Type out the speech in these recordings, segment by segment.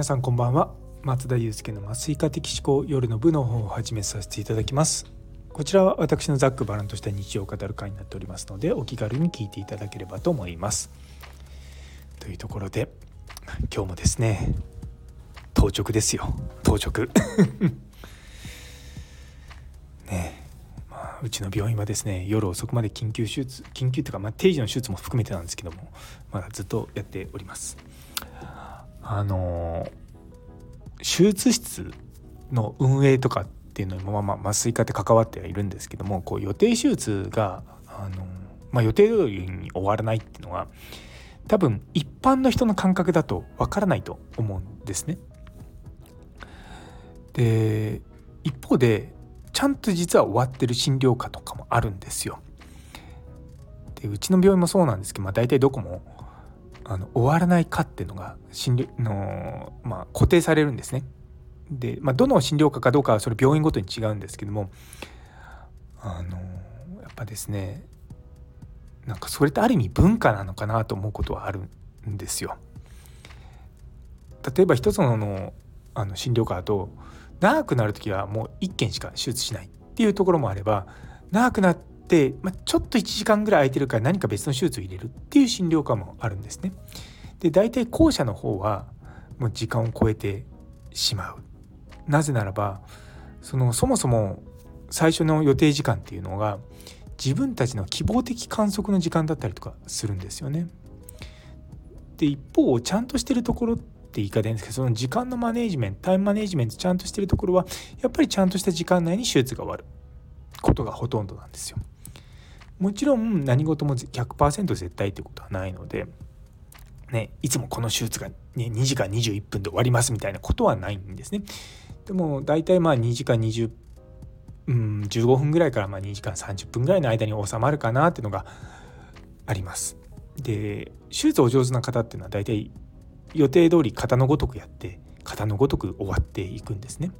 皆さんこんばんは。松田祐介の麻酔科的思考夜の部の方を始めさせていただきます。こちらは私のざっくばらんとした日常を語る会になっておりますのでお気軽に聞いていただければと思います。というところで今日もですね当直ですよ。当直。ねまあ、うちの病院はですね夜遅くまで緊急手術緊急というか、まあ、定時の手術も含めてなんですけどもまだずっとやっております。あの手術室の運営とかっていうのにも、まあ、麻酔科って関わってはいるんですけどもこう予定手術があの、まあ、予定通りに終わらないっていうのは多分一般の人の感覚だとわからないと思うんですね。で一方でちゃんと実は終わってる診療科とかもあるんですよ。でうちの病院もそうなんですけど、まあ、大体どこもあの終わらない科っていうのが診療の、まあ、固定されるんですね。で、まあ、どの診療科かどうかはそれ病院ごとに違うんですけどもあのやっぱですねなんかそれってある意味文化なのかなと思うことはあるんですよ。例えば一つののあの診療科だと長くなる時はもう1件しか手術しないっていうところもあれば長くなって、まあ、ちょっと1時間ぐらい空いてるから何か別の手術を入れるっていう診療科もあるんですね。で大体後者の方はもう時間を超えてしまう。なぜならばそのそもそも最初の予定時間っていうのが自分たちの希望的観測の時間だったりとかするんですよね。で一方ちゃんとしてるところって言い方ですけどその時間のマネージメントタイムマネージメントちゃんとしてるところはやっぱりちゃんとした時間内に手術が終わることがほとんどなんですよ。もちろん何事も100%絶対ってことはないので、ね、いつもこの手術が、ね、2時間21分で終わりますみたいなことはないんですね。でも大体まあ2時間20うん、15分ぐらいからま2時間30分ぐらいの間に収まるかなっていうのがあります。で手術お上手な方っていうのは大体予定通り型のごとくやって型のごとく終わっていくんですね。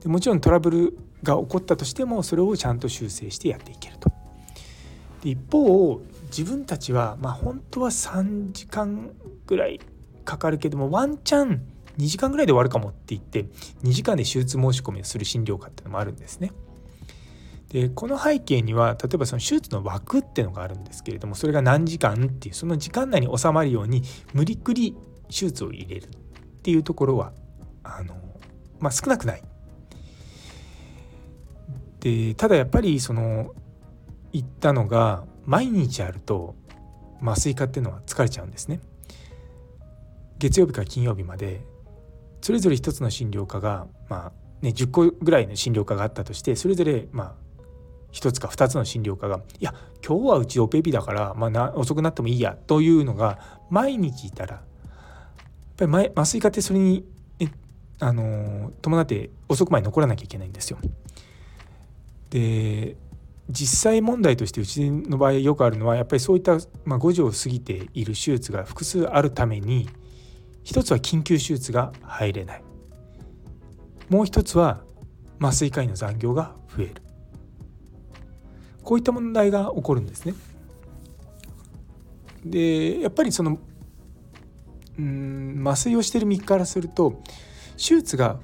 でもちろんトラブルが起こったとしてもそれをちゃんと修正してやっていける。で一方自分たちはまあ本当は3時間ぐらいかかるけどもワンチャン2時間ぐらいで終わるかもって言って2時間で手術申し込みをする診療科っていうのもあるんですね。でこの背景には例えばその手術の枠っていうのがあるんですけれどもそれが何時間っていうその時間内に収まるように無理くり手術を入れるっていうところはあの、まあ、少なくない。でただやっぱりその言ったのが毎日あると麻酔科っていうのは疲れちゃうんですね。月曜日から金曜日までそれぞれ一つの診療科が、まあね、10個ぐらいの診療科があったとしてそれぞれ、まあ、1つか2つの診療科が「いや今日はうちオペ日だから、まあな、遅くなってもいいや」というのが毎日いたらやっぱり麻酔科ってそれに、あの伴って遅くまで残らなきゃいけないんですよ。で実際問題としてうちの場合よくあるのはやっぱりそういった、まあ、5時を過ぎている手術が複数あるために一つは緊急手術が入れない。もう一つは麻酔科医の残業が増える。こういった問題が起こるんですね。でやっぱりそのうん麻酔をしてる身からすると手術が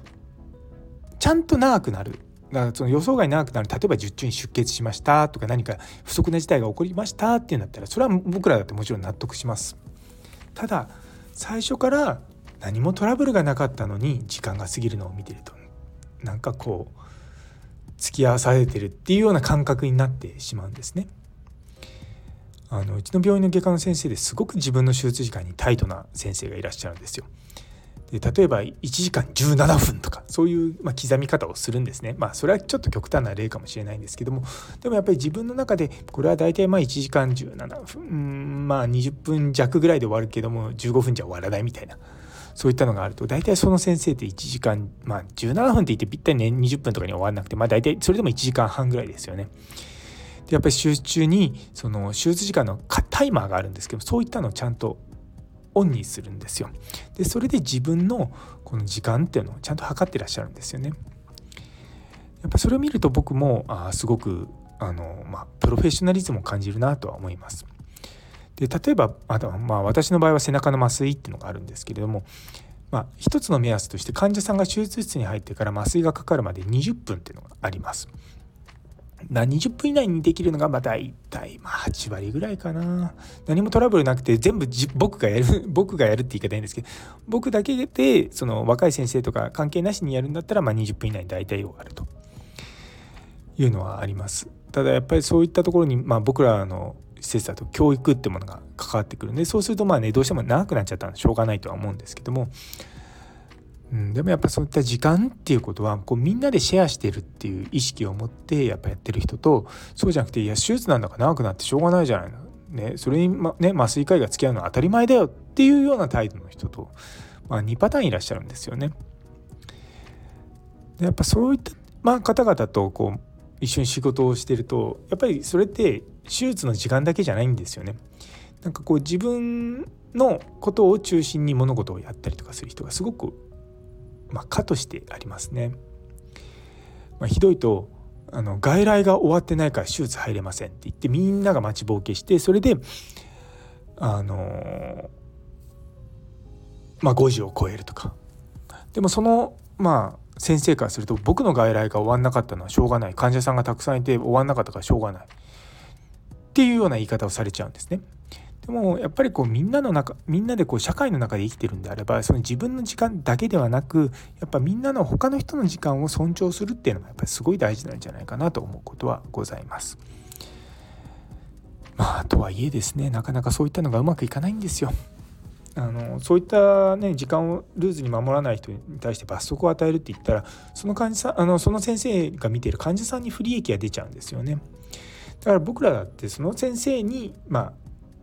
ちゃんと長くなる。だからその予想外に長くなる例えば術中に出血しましたとか何か不測な事態が起こりましたっていうんだったらそれは僕らだってもちろん納得します。ただ最初から何もトラブルがなかったのに時間が過ぎるのを見てるとなんかこう付き合わされてるっていうような感覚になってしまうんですね。あのうちの病院の外科の先生ですごく自分の手術時間にタイトな先生がいらっしゃるんですよ。で例えば1時間17分とかそういう、まあ、刻み方をするんですね。まあそれはちょっと極端な例かもしれないんですけどもでもやっぱり自分の中でこれは大体まあ1時間17分まあ20分弱ぐらいで終わるけども15分じゃ終わらないみたいなそういったのがあると大体その先生って1時間まあ17分って言ってぴったりね20分とかに終わらなくてまあ大体それでも1時間半ぐらいですよね。でやっぱり手術中にその手術時間のタイマーがあるんですけどそういったのをちゃんとオンにするんですよ。でそれで自分のこの時間っていうのをちゃんと測ってらっしゃるんですよね。やっぱそれを見ると僕もあすごくあの、まあ、プロフェッショナリズムを感じるなとは思います。で例えばあと、まあ、私の場合は背中の麻酔っていうのがあるんですけれどもまあ、一つの目安として患者さんが手術室に入ってから麻酔がかかるまで20分っていうのがあります。20分以内にできるのがまあ大体まあ8割ぐらいかな。何もトラブルなくて全部僕がやる 僕がやるって言い方いいんですけど僕だけでその若い先生とか関係なしにやるんだったらまあ20分以内に大体終わると。いうのはあります。ただやっぱりそういったところにまあ僕らの施設だと教育ってものが関わってくるんでそうするとまあねどうしても長くなっちゃったらしょうがないとは思うんですけどもうん、でもやっぱそういった時間っていうことはこうみんなでシェアしてるっていう意識を持ってやっぱやってる人とそうじゃなくていや手術なんだから長くなってしょうがないじゃないの、ね、それに、まね、麻酔科医が付き合うのは当たり前だよっていうような態度の人と、まあ、2パターンいらっしゃるんですよね。でやっぱそういった、まあ、方々とこう一緒に仕事をしてるとやっぱりそれって手術の時間だけじゃないんですよね。なんかこう自分のことを中心に物事をやったりとかする人がすごくまあ、科としてありますね。まあ、ひどいとあの外来が終わってないから手術入れませんって言ってみんなが待ちぼうけしてそれであのまあ5時を超えるとかでもそのまあ先生からすると僕の外来が終わんなかったのはしょうがない患者さんがたくさんいて終わんなかったからしょうがないっていうような言い方をされちゃうんですね。でもやっぱりこうみんなの中みんなでこう社会の中で生きてるんであればその自分の時間だけではなくやっぱみんなの他の人の時間を尊重するっていうのがやっぱりすごい大事なんじゃないかなと思うことはございます。まあとはいえですねなかなかそういったのがうまくいかないんですよ。あのそういった、ね、時間をルーズに守らない人に対して罰則を与えるって言ったらその患者さんあのその先生が見ている患者さんに不利益が出ちゃうんですよね。だから僕らだってその先生に、まあ、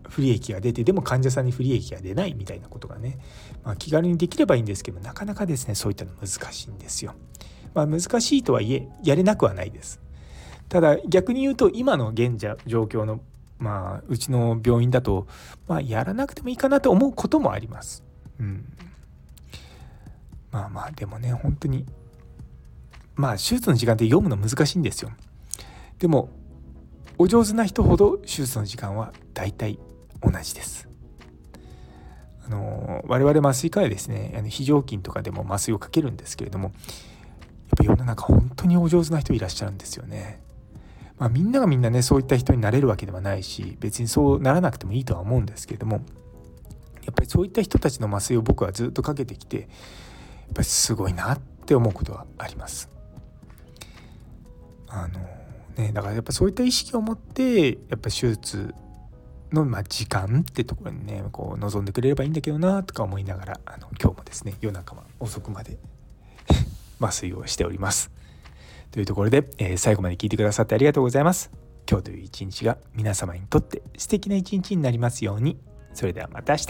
不利益が出てでも患者さんに不利益が出ないみたいなことがね、まあ、気軽にできればいいんですけどなかなかですねそういったの難しいんですよ。まあ、難しいとはいえやれなくはないです。ただ逆に言うと今の現状況のまあうちの病院だと、まあ、やらなくてもいいかなと思うこともあります。うん、まあまあでもね本当にまあ手術の時間って読むの難しいんですよ。でもお上手な人ほど手術の時間は大体同じです。あの我々麻酔科医ですねあの非常勤とかでも麻酔をかけるんですけれどもやっぱ世の中本当にお上手な人いらっしゃるんですよね。まあ、みんながみんなねそういった人になれるわけではないし別にそうならなくてもいいとは思うんですけれどもやっぱりそういった人たちの麻酔を僕はずっとかけてきてやっぱりすごいなって思うことはあります。あのね、だからやっぱそういった意識を持ってやっぱ手術の、まあ、時間ってところにねこう望んでくれればいいんだけどなとか思いながらあの今日もですね夜中は遅くまで麻酔をしております。というところで、えー、最後まで聞いてくださってありがとうございます。今日という一日が皆様にとって素敵な一日になりますように。それではまた明日。